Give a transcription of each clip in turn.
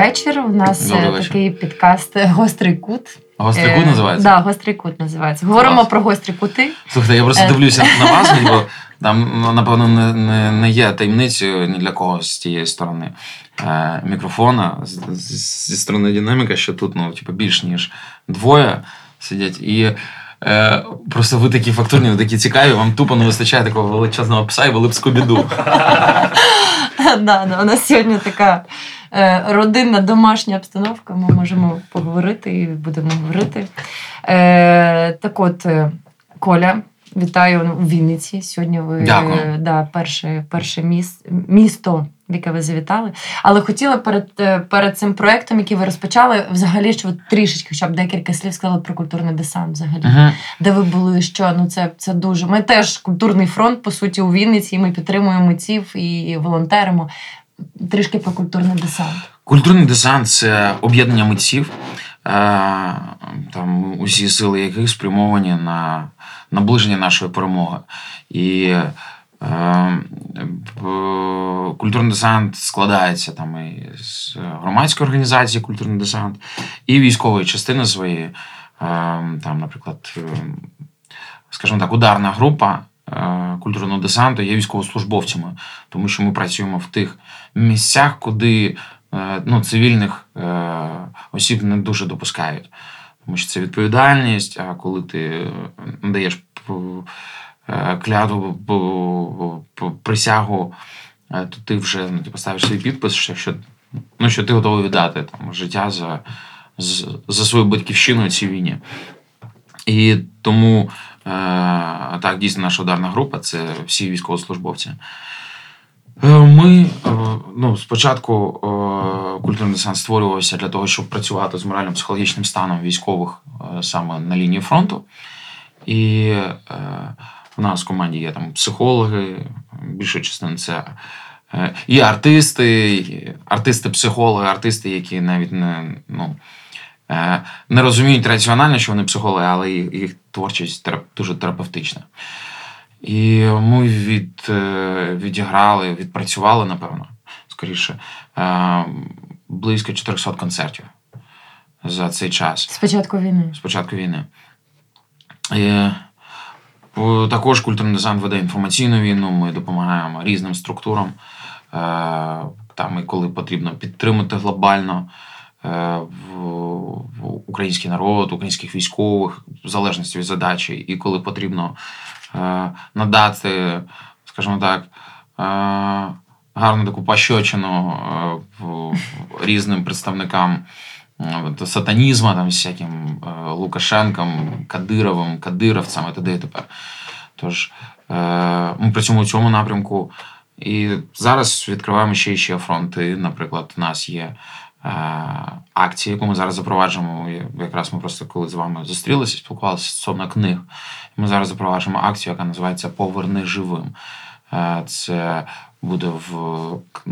вечір. У нас Добрий е, вечір. такий підкаст Гострий кут. Гострий Е, кут називається? Да, гострий кут називається. Говоримо Клас. про гострі кути. Слухайте, я просто Е. дивлюся на вас, бо там, ну, напевно, не, не, не є таємницею ні для кого з тієї сторони е, мікрофона, з- з- зі сторони динаміка, що тут ну, типу, більш ніж двоє сидять. І е, просто ви такі фактурні, ви такі цікаві, вам тупо не вистачає такого величезного пса і вели б скобіду. Да, да, у нас сьогодні така е, родинна домашня обстановка. Ми можемо поговорити і будемо говорити. Е, так от, е, Коля, вітаю у Вінниці. Сьогодні ви Дякую. е, да, перше, перше міс, місто, в яке ви завітали. Але хотіла перед, е, перед цим проектом, який ви розпочали, взагалі, що ви трішечки, хоча б декілька слів сказали про культурний десант взагалі. Угу. Де ви були, що ну це, це дуже. Ми теж культурний фронт, по суті, у Вінниці, і ми підтримуємо митців і волонтеримо. Трішки про культурний десант. Культурний десант це об'єднання митців, е, там усі сили яких спрямовані на наближення нашої перемоги. І е, культурний десант складається там і з громадської організації культурний десант, і військової частини своєї. Е, Там, наприклад, скажімо так, ударна група культурного десанту є військовослужбовцями, тому що ми працюємо в тих місцях, куди е, ну, цивільних е, осіб не дуже допускають. Тому що це відповідальність, а коли ти е, надаєш е, п- присягу, е, то ти вже ну, ти поставиш свій підпис, що, ну, що ти готовий віддати там, життя за, за свою батьківщину цій війні. І тому е, так, дійсно, наша ударна група це всі військовослужбовці. Е, Ми е, ну, спочатку е, культурний десант створювався для того, щоб працювати з морально-психологічним станом військових е, саме на лінії фронту. І е, в нас в команді є там психологи, більша частина це е, і артисти, артисти-психологи, артисти, які навіть не, ну, е, не розуміють раціонально, що вони психологи, але їх, їх творчість терап- дуже терапевтична. І ми від, е, відіграли, відпрацювали, напевно, скоріше, е, близько 400 концертів за цей час З початку війни. з початку війни. І, також культурний десант веде інформаційну війну. Ми допомагаємо різним структурам. Е, Там і коли потрібно підтримати глобально е, в, в український народ, українських військових, в залежності від задачі, і коли потрібно е, надати, скажімо так, е, гарну таку пощочину е, різним представникам е, сатанізму, там, всяким е, Лукашенком, Кадировим, Кадировцям і т.д. і т.п. Тож е, ми працюємо у цьому напрямку. І зараз відкриваємо ще і ще фронти. Наприклад, у нас є е, акція, яку ми зараз запроваджуємо. Якраз ми просто коли з вами зустрілися, спілкувалися стосовно книг. Ми зараз запроваджуємо акцію, яка називається Поверни живим. Е, Це буде в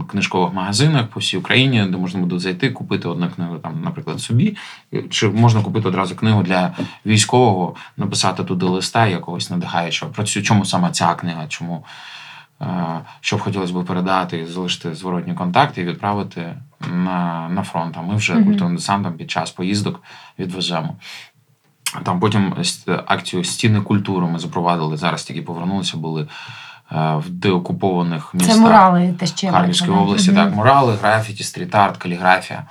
книжкових магазинах по всій Україні, де можна буде зайти, купити одну книгу, там, наприклад, собі, чи можна купити одразу книгу для військового, написати туди листа якогось надихаючого. Про цю чому саме ця книга, чому що б хотілося б передати, залишити зворотні контакти і відправити на, на фронт. А ми вже Мгм. культурним десантом під час поїздок відвеземо. Там потім акцію Стіни культури ми запровадили. Зараз тільки повернулися, були е, в деокупованих містах. Це мурали те ще Харківської бачила. області, Мгм. так, мурали, графіті, стріт-арт, каліграфія.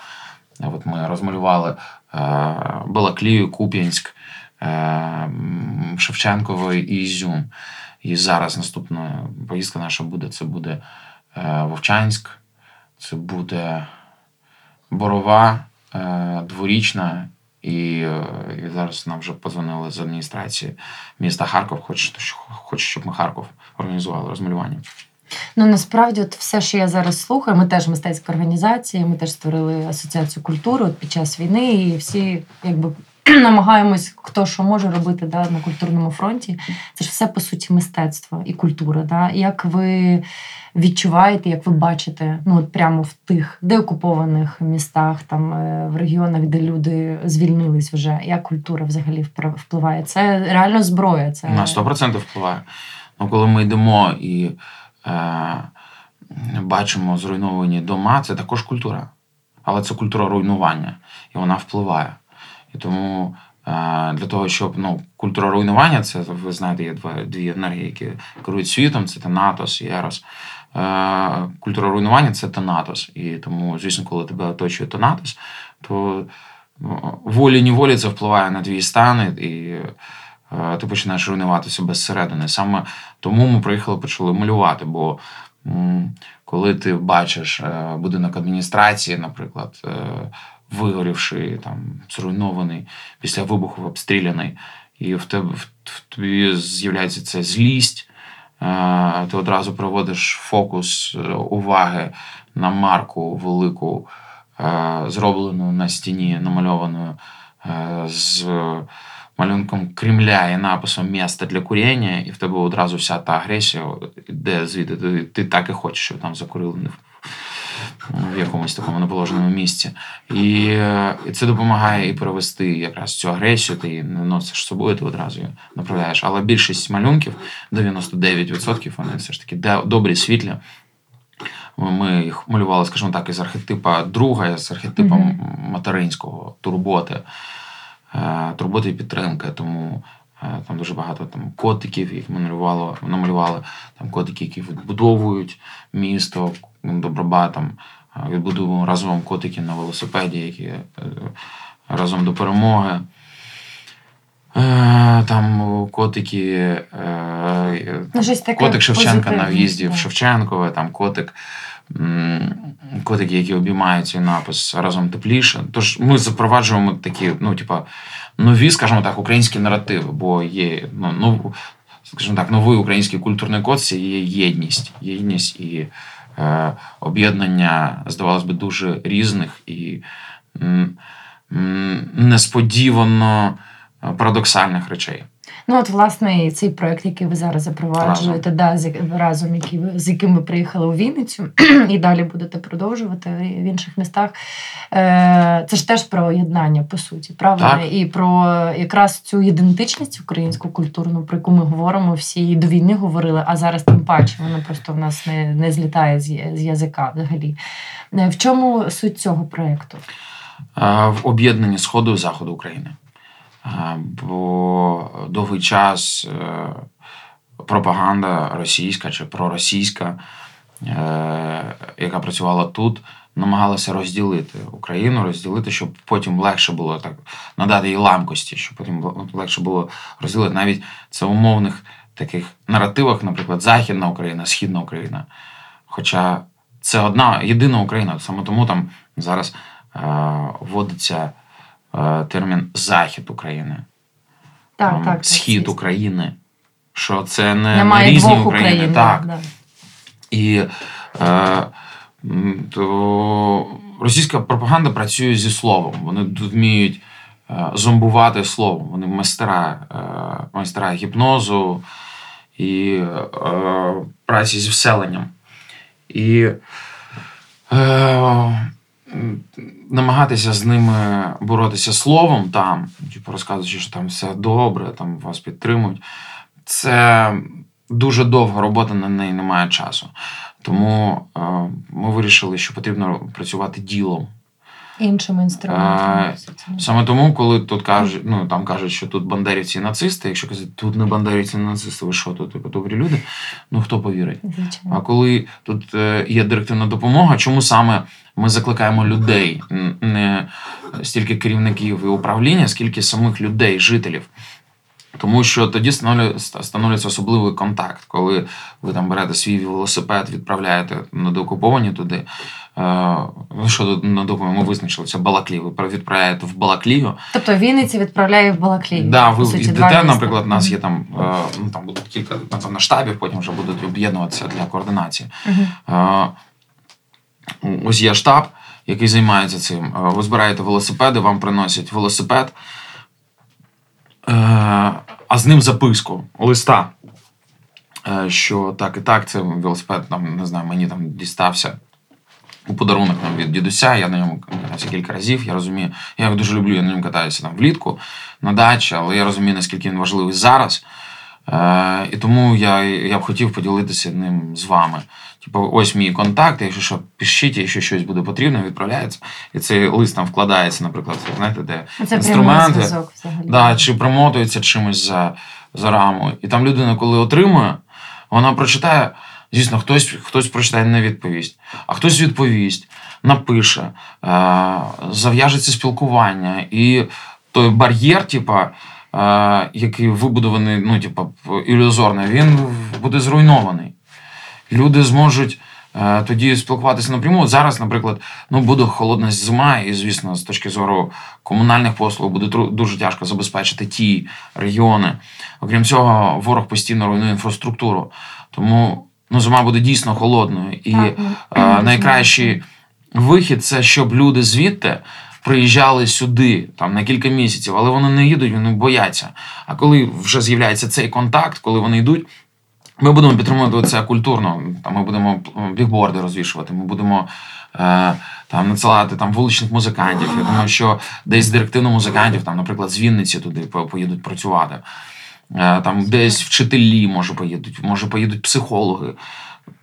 Е, От ми розмалювали е, Балаклію, Куп'янськ, е, Шевченково і Ізюм. І зараз наступна поїздка наша буде: це буде е, Вовчанськ, це буде Борова, е, дворічна. І, е, і зараз нам вже подзвонили з адміністрації міста Харків, хочуть, хочуть, щоб ми Харків організували розмалювання. Ну насправді, от все, що я зараз слухаю, ми теж мистецька організація, ми теж створили асоціацію культури от під час війни, і всі якби намагаємось, хто що може робити да, на культурному фронті. Це ж все по суті мистецтво і культура. Да? Як ви відчуваєте, як ви бачите, ну от прямо в тих деокупованих містах, там е, в регіонах, де люди звільнились вже, як культура взагалі впливає? Це реально зброя. Це На 100% впливає. Ну, коли ми йдемо і е, бачимо зруйновані дома, це також культура. але це культура руйнування, і вона впливає. І тому е, для того, щоб ну, культура руйнування, це ви знаєте, є дві енергії, які керують світом: це Танатос і Ерос. Е, культура руйнування це Танатос. І тому, звісно, коли тебе оточує Танатос, то ну, волі-ніволі це впливає на твій стан, і е, ти починаєш руйнувати себе зсередини. Саме тому ми приїхали, почали малювати. Бо коли ти бачиш будинок адміністрації, наприклад, вигорівши, там, зруйнований, після вибуху обстріляний, і в тебе в тобі з'являється ця злість, е, ти одразу проводиш фокус уваги на марку велику, зроблену на стіні, намальованою з малюнком Кремля і написом місто для куріння, і в тебе одразу вся та агресія, де звідти. Ти, ти так і хочеш, щоб там закурили в якомусь такому неположеному місці. І це допомагає і перевести якраз цю агресію, ти не носиш з собою, ти одразу її направляєш. Але більшість малюнків, 99%, вони все ж таки добрі, світлі. Ми їх малювали, скажімо так, із архетипа друга, з архетипом mm-hmm. материнського турботи. Е, турбота і підтримка. Тому е, там дуже багато там котиків, їх ми намалювали, намалювали там котики, які відбудовують місто добробатом. Е, відбудовуємо разом котики на велосипеді, які разом до перемоги. Там котики, ну, котик Шевченка на в'їзді в Шевченкове, там котик котики, які обіймають цей напис разом тепліше. Тож ми запроваджуємо такі, ну, типа, нові, скажімо так, українські наративи, бо є ну, нов, скажімо так, новий український культурний код це є єдність. Єдність і е, об'єднання, здавалось би, дуже різних і несподівано парадоксальних речей. Ну, от, власне, цей проект, який ви зараз запроваджуєте, да, з, разом ви, з яким ви приїхали у Вінницю, і далі будете продовжувати в інших містах. Е, Це ж теж про єднання, по суті, правда? Так. І про якраз цю ідентичність українську культурну, про яку ми говоримо, всі і до війни говорили, а зараз тим паче вона просто в нас не не злітає з, з язика взагалі. Е, в чому суть цього проєкту? В об'єднанні Сходу і Заходу України бо довгий час е, пропаганда російська чи проросійська, е, яка працювала тут, намагалася розділити Україну, розділити, щоб потім легше було так надати їй ламкості, щоб потім легше було розділити навіть це умовних таких наративах, наприклад, Західна Україна, Східна Україна. Хоча це одна єдина Україна, саме тому там зараз е, вводиться термін Захід України, так, там, так, Схід так, України. Що це не, Немає не різні України. України так. Да. І е, то російська пропаганда працює зі словом. Вони вміють е, зомбувати словом. Вони майстера, е, майстера гіпнозу і е, праці зі вселенням. І е, намагатися з ними боротися словом там, типу розказуючи, що там все добре, там вас підтримують. Це дуже довга робота на неї немає часу. Тому е, ми вирішили, що потрібно працювати ділом. Іншими інструментами. Саме тому, коли тут кажуть, ну там кажуть, що тут бандерівці і нацисти, якщо казати, тут не бандерівці, не нацисти, ви що тут типу, добрі люди, ну хто повірить? Звичайно. А коли тут е, є директивна допомога, чому саме ми закликаємо людей, не стільки керівників і управління, скільки самих людей, жителів. Тому що тоді становлюється особливий контакт, коли ви там берете свій велосипед, відправляєте на деокуповані туди. Е, ну, що на допомогу ми визначилися Балаклію, ви відправляєте в Балаклію. Тобто Вінниці відправляє в Балаклію? Да, ви суті, йдете, наприклад, у нас є там е, ну, там будуть кілька напевно, штабів, потім вже будуть об'єднуватися для координації. Uh-huh. Ось є штаб, який займається цим. Ви збираєте велосипеди, вам приносять велосипед, а з ним записку листа. Що так і так, це велосипед там, не знаю, мені там дістався у подарунок нам від дідуся. Я на ньому катався кілька разів. Я розумію, я його дуже люблю, я на ньому катаюся там влітку на дачі, але я розумію, наскільки він важливий зараз. Е, І тому я я б хотів поділитися ним з вами. Типу, ось мій контакт, якщо що, пишіть, якщо щось буде потрібно, відправляється. І цей лист там вкладається, наприклад, знаєте, де Це інструменти. зв'язок взагалі. Да, чи примотується чимось за, за раму. І там людина, коли отримує, вона прочитає. Звісно, хтось хтось прочитає, не відповість, а хтось відповість, напише, е, зав'яжеться спілкування. І той бар'єр, типа, е, який вибудований, ну, типа, ілюзорний, він буде зруйнований. Люди зможуть е, тоді спілкуватися напряму. Зараз, наприклад, ну, буде холодна зима, і, звісно, з точки зору комунальних послуг буде дуже тяжко забезпечити ті регіони. Окрім цього, ворог постійно руйнує інфраструктуру. Тому ну, зима буде дійсно холодною. І е, найкращий вихід це щоб люди звідти. Приїжджали сюди там на кілька місяців, але вони не їдуть, вони бояться. А коли вже з'являється цей контакт, коли вони йдуть, ми будемо підтримувати це культурно. Там ми будемо бігборди розвішувати, ми будемо е, там надсилати там вуличних музикантів. Я думаю, що десь директивно музикантів, там, наприклад, з Вінниці туди поїдуть працювати. Е, там десь вчителі може поїдуть, може поїдуть психологи.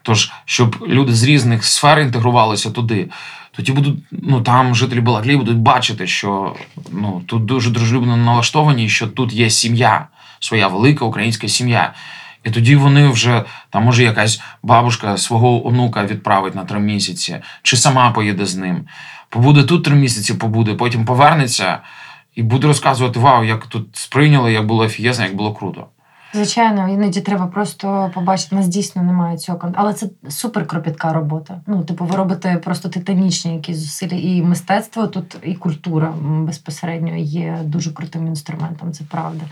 Тож, щоб люди з різних сфер інтегрувалися туди, тоді будуть ну там жителі Балаклії будуть бачити, що ну тут дуже дружелюбно налаштовані, що тут є сім'я, своя велика українська сім'я. І тоді вони вже там, може, якась бабушка свого онука відправить на три місяці, чи сама поїде з ним. Побуде тут три місяці, побуде, потім повернеться і буду розказувати: Вау, як тут сприйняли, як було офігезно, як було круто. Звичайно, іноді треба просто побачити, у нас дійсно немає цього контакту. Але це супер кропітка робота. Ну, типу, ви робите просто титанічні якісь зусилля. І мистецтво тут, і культура безпосередньо є дуже крутим інструментом, це правда.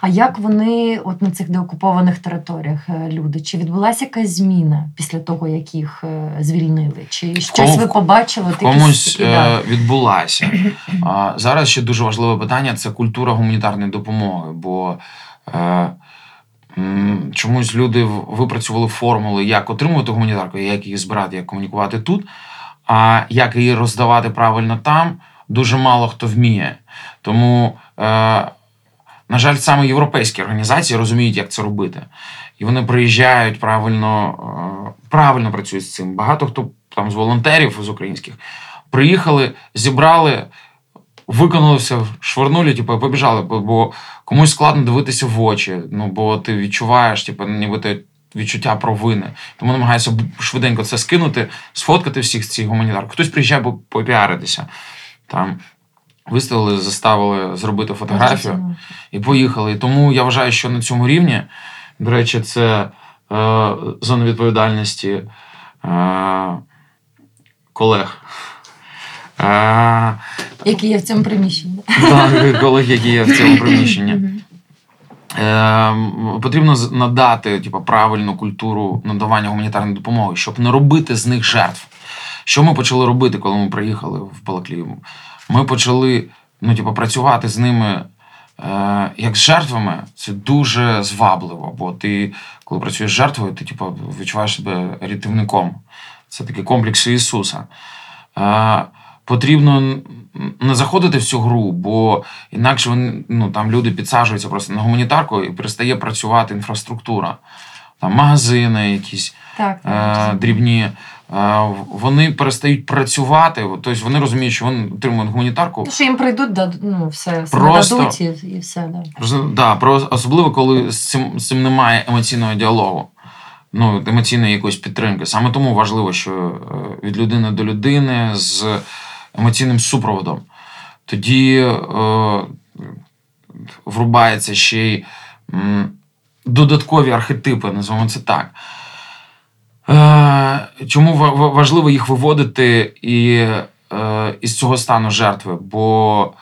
А як вони, от на цих деокупованих територіях, е, люди, чи відбулася якась зміна після того, як їх е, звільнили? Чи щось ви побачили? Комусь такі, да? Е, відбулася. А зараз ще дуже важливе питання це культура гуманітарної допомоги. бо Чомусь люди випрацювали формули, як отримувати гуманітарку, як її збирати, як комунікувати тут, а як її роздавати правильно там, дуже мало хто вміє. Тому, е, на жаль, саме європейські організації розуміють, як це робити. І вони приїжджають правильно, е, правильно працюють з цим. Багато хто там з волонтерів з українських приїхали, зібрали виконали все, швырнули, типу, побіжали, бо комусь складно дивитися в очі. Ну, бо ти відчуваєш, типу, ніби ти відчуття провини. Тому намагаюся швиденько це скинути, сфоткати всіх цих гуманітарок. Хтось приїжджає попіаритися. Там виставили, заставили зробити фотографію і поїхали. І тому я вважаю, що на цьому рівні, до речі, це е, зона відповідальності е, колег. А, Які є в цьому приміщенні. Так, колеги, які є в цьому приміщенні. Е, Потрібно надати типу, правильну культуру надавання гуманітарної допомоги, щоб не робити з них жертв. Що ми почали робити, коли ми приїхали в Балаклію? Ми почали ну, типу, працювати з ними е, як з жертвами. Це дуже звабливо, бо ти, коли працюєш з жертвою, ти типу, відчуваєш себе рятівником. Це такий комплекс Ісуса. Потрібно не заходити в цю гру, бо інакше вони, ну, там люди підсаджуються просто на гуманітарку і перестає працювати інфраструктура. Там магазини, якісь так, так, е, дрібні. Е, вони перестають працювати, тобто вони розуміють, що вони отримують гуманітарку. Що їм прийдуть, ну, все, просто, дадуть і, і все. Да. Да, про, Особливо, коли з цим, з цим немає емоційного діалогу ну, емоційної якоїсь підтримки. Саме тому важливо, що е, від людини до людини з емоційним супроводом. Тоді е, врубається ще й м, додаткові архетипи, називаємо це так. Е, Чому важливо їх виводити і, е, із цього стану жертви? Бо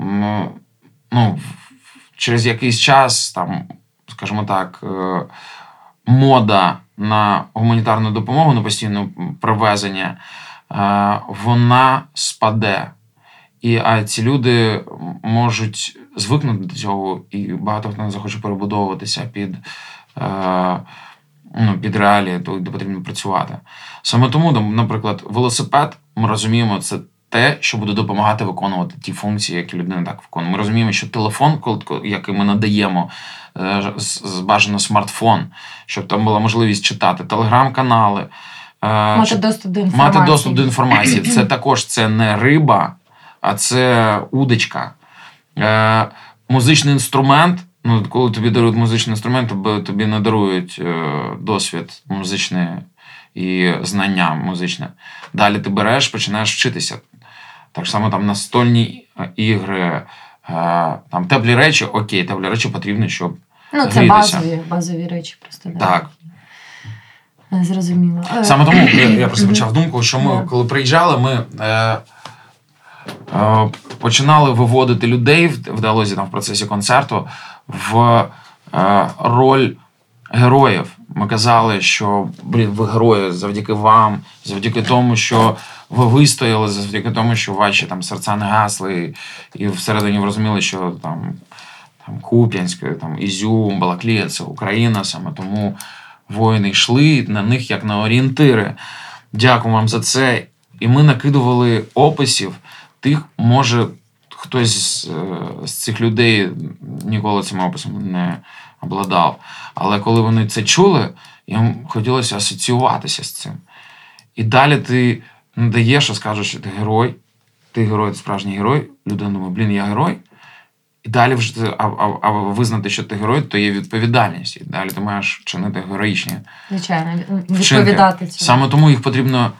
м, ну, через якийсь час, там, скажімо так, е, мода на гуманітарну допомогу на постійне привезення, вона спаде. І а ці люди можуть звикнути до цього, і багато хто не захоче перебудовуватися під е, ну, під реалії, де потрібно працювати. Саме тому, наприклад, велосипед, ми розуміємо, це те, що буде допомагати виконувати ті функції, які людина так виконує. Ми розуміємо, що телефон, який ми надаємо, е, бажано смартфон, щоб там була можливість читати телеграм-канали. Мати доступ до інформації. Мати доступ до інформації. Це також це не риба, а це удочка. Е, Музичний інструмент. Ну, коли тобі дарують музичний інструмент, тобі не дарують е, досвід музичний і знання музичне. Далі ти береш, починаєш вчитися. Так само там настольні ігри, е, там теплі речі, окей, теплі речі потрібні, щоб. Ну, це грітися. базові базові речі просто. Так. Да. Зрозуміло. Саме тому я, я просто почав думку, що ми, коли приїжджали, ми. Е, Е, починали виводити людей, вдалося там в процесі концерту в е, роль героїв. Ми казали, що блін, ви герої завдяки вам, завдяки тому, що ви вистояли, завдяки тому, що ваші там серця не гасли, і всередині ви розуміли, що там там Куп'янськ, там Ізюм, Балаклія це Україна саме тому воїни йшли на них як на орієнтири. Дякую вам за це. І ми накидували описів тих, може, хтось з, е, з цих людей ніколи цим описом не обладав. Але коли вони це чули, їм хотілося асоціюватися з цим. І далі ти надаєш, скажеш, що ти герой, ти герой, ти справжній герой. Людина думає, блін, я герой. І далі вже а, а, а визнати, що ти герой, то є відповідальність. І далі ти маєш чинити героїчні. Звичайно, відповідати цьому. Саме тому їх потрібно,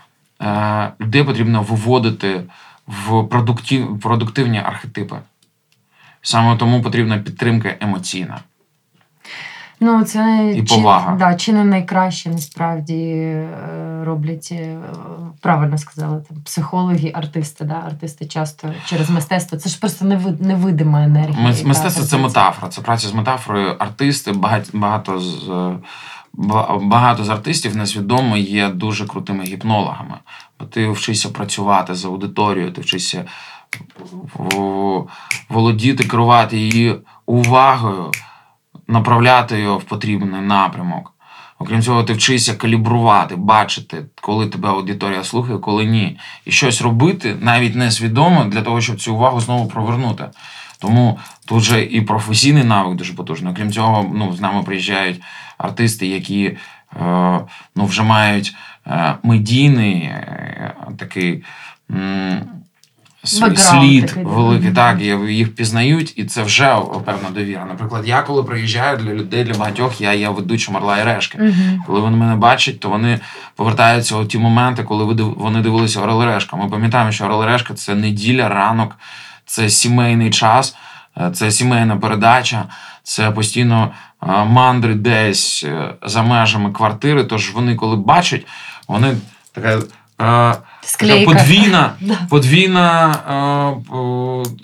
е, людей потрібно виводити в продуктив, продуктивні архетипи. Саме тому потрібна підтримка емоційна. Ну, це і повага. Чи, да, чи не найкраще насправді е, роблять, е, правильно сказали, там, психологи, артисти. Да? Артисти часто через мистецтво. Це ж просто невидима енергія. Мистецтво це метафора, це праця з метафорою. Артисти, багато, багато з багато з артистів несвідомо є дуже крутими гіпнологами. Бо ти вчишся працювати з аудиторією, ти вчишся володіти, керувати її увагою, направляти його в потрібний напрямок. Окрім цього, ти вчишся калібрувати, бачити, коли тебе аудиторія слухає, коли ні. І щось робити навіть несвідомо для того, щоб цю увагу знову провернути. Тому тут же і професійний навик дуже потужний. Окрім цього, ну, з нами приїжджають артисти, які е, ну, вже мають е, медійний е, такий. Слід такий, великий, так, їх пізнають, і це вже певна довіра. Наприклад, я коли приїжджаю для людей, для багатьох, я є ведучим Орла і Решки. Uh-huh. Коли вони мене бачать, то вони повертаються у ті моменти, коли вони дивилися Орел і Решка. Ми пам'ятаємо, що Орел і Решка це неділя, ранок, це сімейний час, це сімейна передача, це постійно мандри десь е, за межами квартири. Тож вони, коли бачать, вони така. Склейка. Подвійна подвійна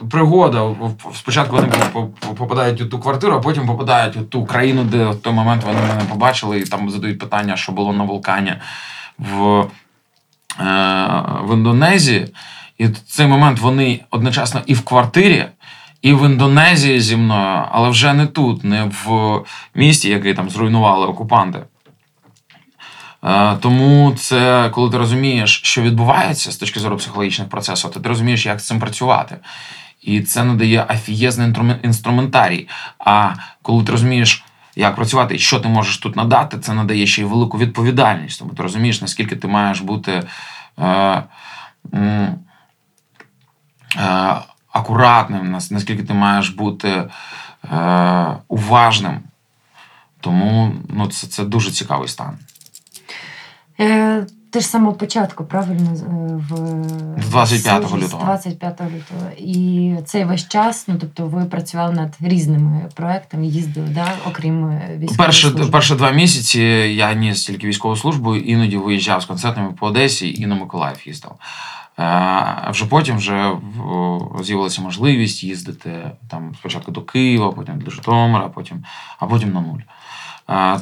е, пригода. Спочатку вони попадають у ту квартиру, а потім попадають у ту країну, де в той момент вони мене побачили, і там задають питання, що було на вулкані в, е, в Індонезії. І в цей момент вони одночасно і в квартирі, і в Індонезії зі мною, але вже не тут, не в місті, який там зруйнували окупанти. Е, тому це коли ти розумієш, що відбувається з точки зору психологічних процесів, то ти розумієш, як з цим працювати. І це надає афієзний інструментарій. А коли ти розумієш, як працювати і що ти можеш тут надати, це надає ще й велику відповідальність. Тому ти розумієш, наскільки ти маєш бути. Е, е, акуратним, наскільки ти маєш бути е, уважним. Тому ну, це це дуже цікавий стан. Е, Ти ж самого початку, правильно? Е, в 25 лютого. 25 лютого. І цей весь час, ну тобто, ви працювали над різними проектами, їздили, да? окрім е, військової Перші, перші два місяці я ніс тільки військову службу, іноді виїжджав з концертами по Одесі і на Миколаїв їздив. А вже потім вже з'явилася можливість їздити там спочатку до Києва, потім до Житомира, потім, а потім на нуль.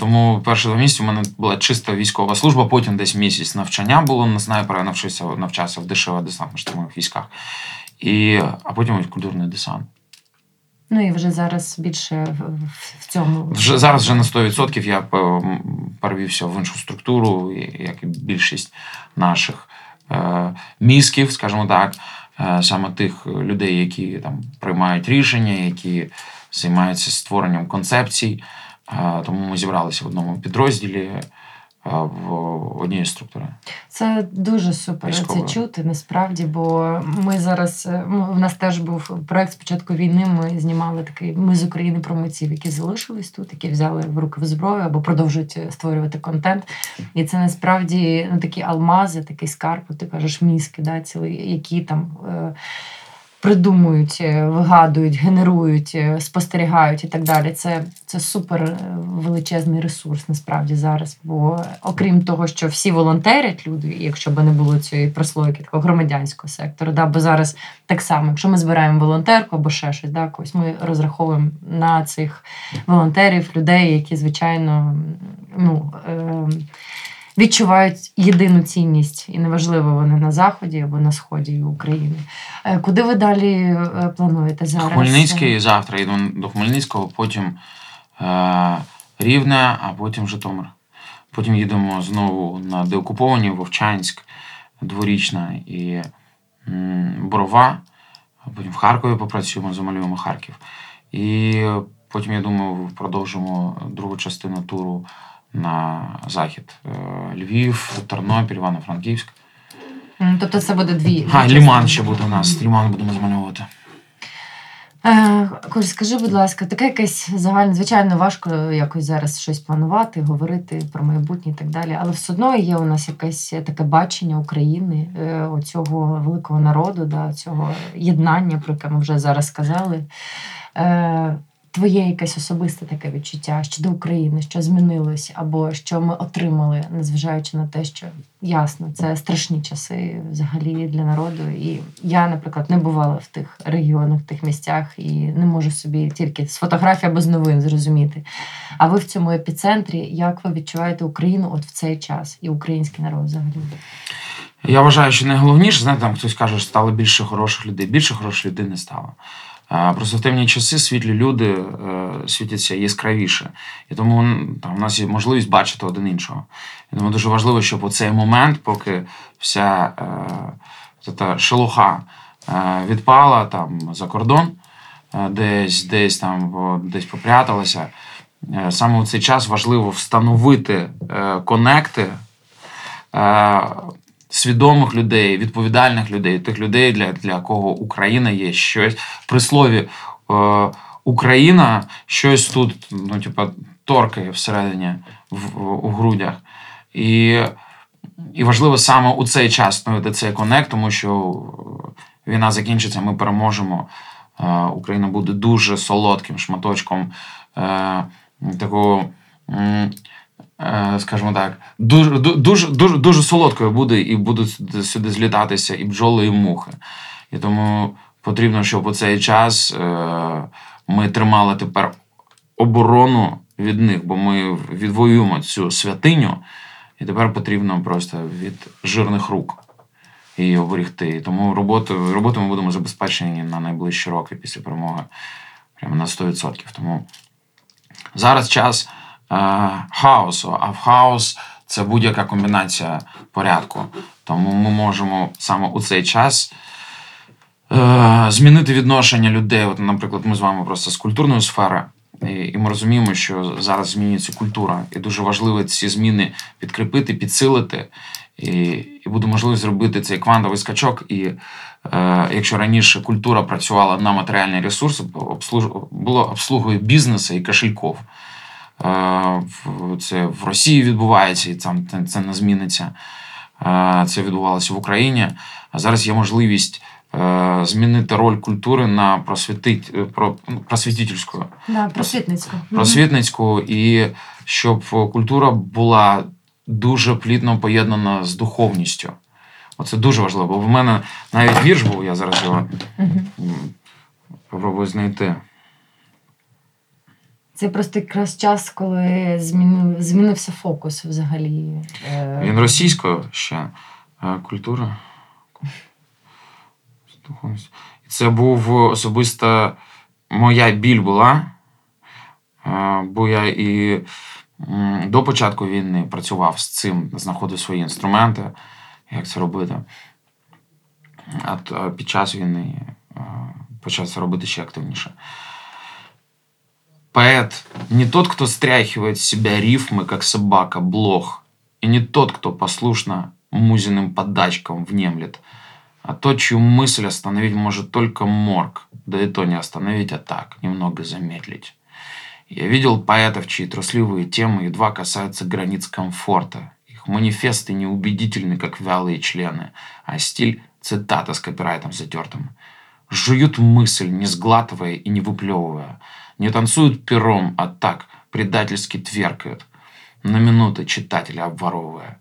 Тому перші два місяці у мене була чиста військова служба, потім десь місяць навчання було на снайпера, навчився навчався в дешево десантно-штурмових військах. І, А потім культурний десант. Ну і вже зараз більше в цьому. Вже Зараз вже на 100% я перевівся в іншу структуру, як і більшість наших е, мізків, скажімо так, е, саме тих людей, які там приймають рішення, які займаються створенням концепцій. Е, тому ми зібралися в одному підрозділі в одній структурі. Це дуже супер Військово. це чути насправді, бо ми зараз у е, нас теж був проект спочатку війни. Ми знімали такий ми з України про митців, які залишились тут, які взяли в руки в зброю або продовжують створювати контент. І це насправді ну, такі алмази, такий скарб, ти кажеш, мізки, да, цілий, які там. Придумують, е, вигадують, генерують, е, спостерігають і так далі. Це це супер е, величезний ресурс насправді зараз. Бо окрім того, що всі волонтерять люди, якщо б не було цієї прослойки такого громадянського сектору, да, бо зараз так само, якщо ми збираємо волонтерку або ще щось, да, когось ми розраховуємо на цих волонтерів, людей, які звичайно ну. Е- відчувають єдину цінність, і неважливо вони на заході або на сході України. Е, куди ви далі е, плануєте зараз? Хмельницький завтра йду до Хмельницького, потім е, Рівне, а потім Житомир. Потім їдемо знову на деокуповані Вовчанськ, Дворічна і Борова. Потім в Харкові попрацюємо, замалюємо Харків. І потім, я думаю, продовжимо другу частину туру на захід: е, Львів, Тернопіль, Івано-Франківськ. Тобто це буде дві. А, Ліман ще буде у нас. Ліман будемо змальовувати. Е, Коль, скажи, будь ласка, таке якесь загальне, звичайно, важко якось зараз щось планувати, говорити про майбутнє і так далі. Але все одно є у нас якесь таке бачення України, е, оцього великого народу, да, цього єднання, про яке ми вже зараз сказали твоє якесь особисте таке відчуття щодо України, що змінилось, або що ми отримали, незважаючи на те, що ясно, це страшні часи взагалі для народу. І я, наприклад, не бувала в тих регіонах, в тих місцях і не можу собі тільки з фотографії або з новин зрозуміти. А ви в цьому епіцентрі, як ви відчуваєте Україну от в цей час і український народ взагалі? Я вважаю, що найголовніше, знаєте, там хтось каже, що стало більше хороших людей. Більше хороших людей не стало. Просто в темні часи світлі люди е, світяться яскравіше. І тому там, у нас є можливість бачити один іншого. І тому дуже важливо, щоб у цей момент, поки вся е, та шелуха е, відпала там за кордон, десь десь там десь попряталася. Саме у цей час важливо встановити конекти свідомих людей, відповідальних людей, тих людей, для для кого Україна є щось при слові е, Україна щось тут, ну типа, торкає всередині в, у грудях. І і важливо саме у цей час встановити цей конект, тому що війна закінчиться, ми переможемо. Е, Україна буде дуже солодким шматочком е, такого. Е, скажімо так, дуже дуже, дуже, дуже солодкою буде, і будуть сюди злітатися і бджоли, і мухи. І тому потрібно, щоб у цей час е, ми тримали тепер оборону від них, бо ми відвоюємо цю святиню, і тепер потрібно просто від жирних рук її оберігти. тому роботу, роботу ми будемо забезпечені на найближчі роки після перемоги прямо на 100%. Тому зараз час. Е, хаосу. А в хаос це будь-яка комбінація порядку. Тому ми можемо саме у цей час е, змінити відношення людей. От, Наприклад, ми з вами просто з культурної сфери. І ми розуміємо, що зараз змінюється культура, і дуже важливо ці зміни підкріпити, підсилити, і і буде можливість зробити цей квантовий скачок. І е, якщо раніше культура працювала на матеріальні ресурси, обслуж... було обслугою бізнесу і кошельков. Е, це в Росії відбувається, і там це не зміниться. Е, це відбувалося в Україні. А зараз є можливість е, змінити роль культури на просвітить, про, ну, просвітительську. Да, просвітницьку. Просвітницьку, і щоб культура була дуже плідно поєднана з духовністю. Оце дуже важливо. Бо в мене навіть вірш був, я зараз його попробую знайти. Це просто якраз час, коли змінив, змінився фокус взагалі. Е, Він російською ще е, культура. Це був особисто моя біль була, е, бо я і до початку війни працював з цим, знаходив свої інструменти. як це робити. А під час війни почав це робити ще активніше. Поэт не тот, кто стряхивает с себя рифмы, как собака, блох, и не тот, кто послушно музиным подачкам внемлет, а тот, чью мысль остановить может только морг, да и то не остановить, а так, немного замедлить. Я видел поэтов, чьи трусливые темы едва касаются границ комфорта. Их манифесты неубедительны, как вялые члены, а стиль – цитата с копирайтом затертым. Жуют мысль, не сглатывая и не выплевывая. Не танцуют пером, а так, предательски тверкают. На минуты читателя обворовывая.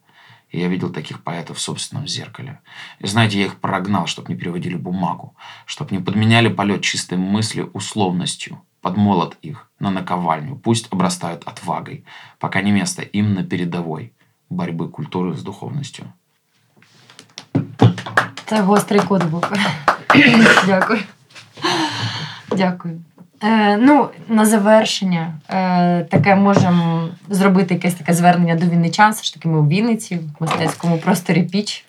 И я видел таких поэтов в собственном зеркале. И знаете, я их прогнал, чтобы не переводили бумагу, чтобы не подменяли полет чистой мысли условностью, под молот их на наковальню. Пусть обрастают отвагой, пока не место им на передовой борьбы культуры с духовностью. Це гострий код був. Дякую. Дякую. Е, ну, на завершення, е, таке можемо зробити якесь таке звернення до вінничан. Все ж таки, ми у Вінниці, в мистецькому просторі Піч.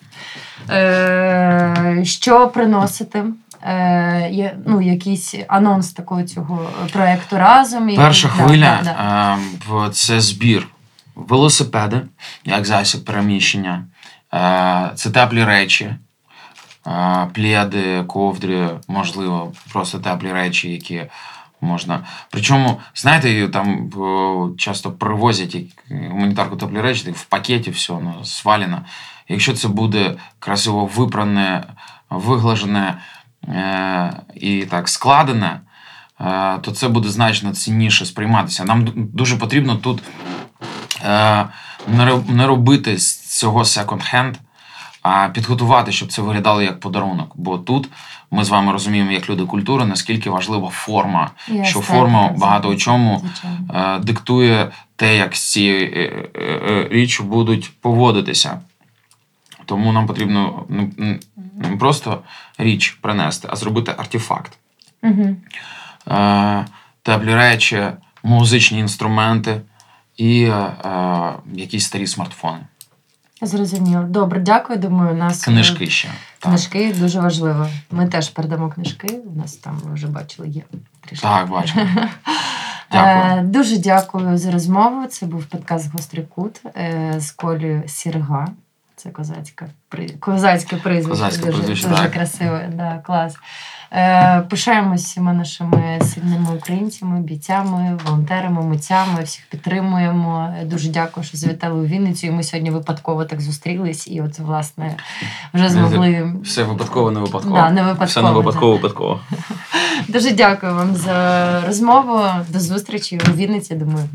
Е, що приносити? Е, ну, якийсь анонс такого цього проекту разом. Перша Да, хвиля да, да. е, в- це збір велосипеди, як засіб переміщення, е, це теплі речі, е, пледи, ковдри, можливо, просто теплі речі, які можна. Причому, знаєте, там е, часто привозять гуманітарку теплі речі, так в пакеті все ну, свалено. Якщо це буде красиво випране, виглажене е, і так складене, е, то це буде значно цінніше сприйматися. Нам дуже потрібно тут е, не робити з цього секонд-хенд, а підготувати, щоб це виглядало як подарунок. Бо тут ми з вами розуміємо, як люди культури, наскільки важлива форма, І що форма багато у чому звичайно. е, диктує те, як з цією е, е, річчю будуть поводитися. Тому нам потрібно ну, не просто річ принести, а зробити артефакт. Угу. Теплі речі, музичні інструменти і якісь старі смартфони. Зрозуміло. Добре, дякую. Думаю, у нас е, Книжки ще. Так, Книжки дуже важливо. Ми теж передамо книжки. У нас там ви вже бачили є трішки. так бачимо. Дякую. Е, дуже дякую за розмову. Це був подкаст Гострий кут е, з Колею Сірга. Це козацька козацьке прізвище. Козацьке дуже, прізвище, дуже так. красиве. Да, клас. Е, пишаємось всіма нашими сильними українцями, бійцями, волонтерами, митцями. Всіх підтримуємо. Е, Дуже дякую, що завітали у Вінницю. І ми сьогодні випадково так зустрілись. І от, власне, вже змогли. Все випадково, не випадково. Да, не випадково, Все не випадково, випадково. Дуже дякую вам за розмову. До зустрічі у Вінниці. Думаю.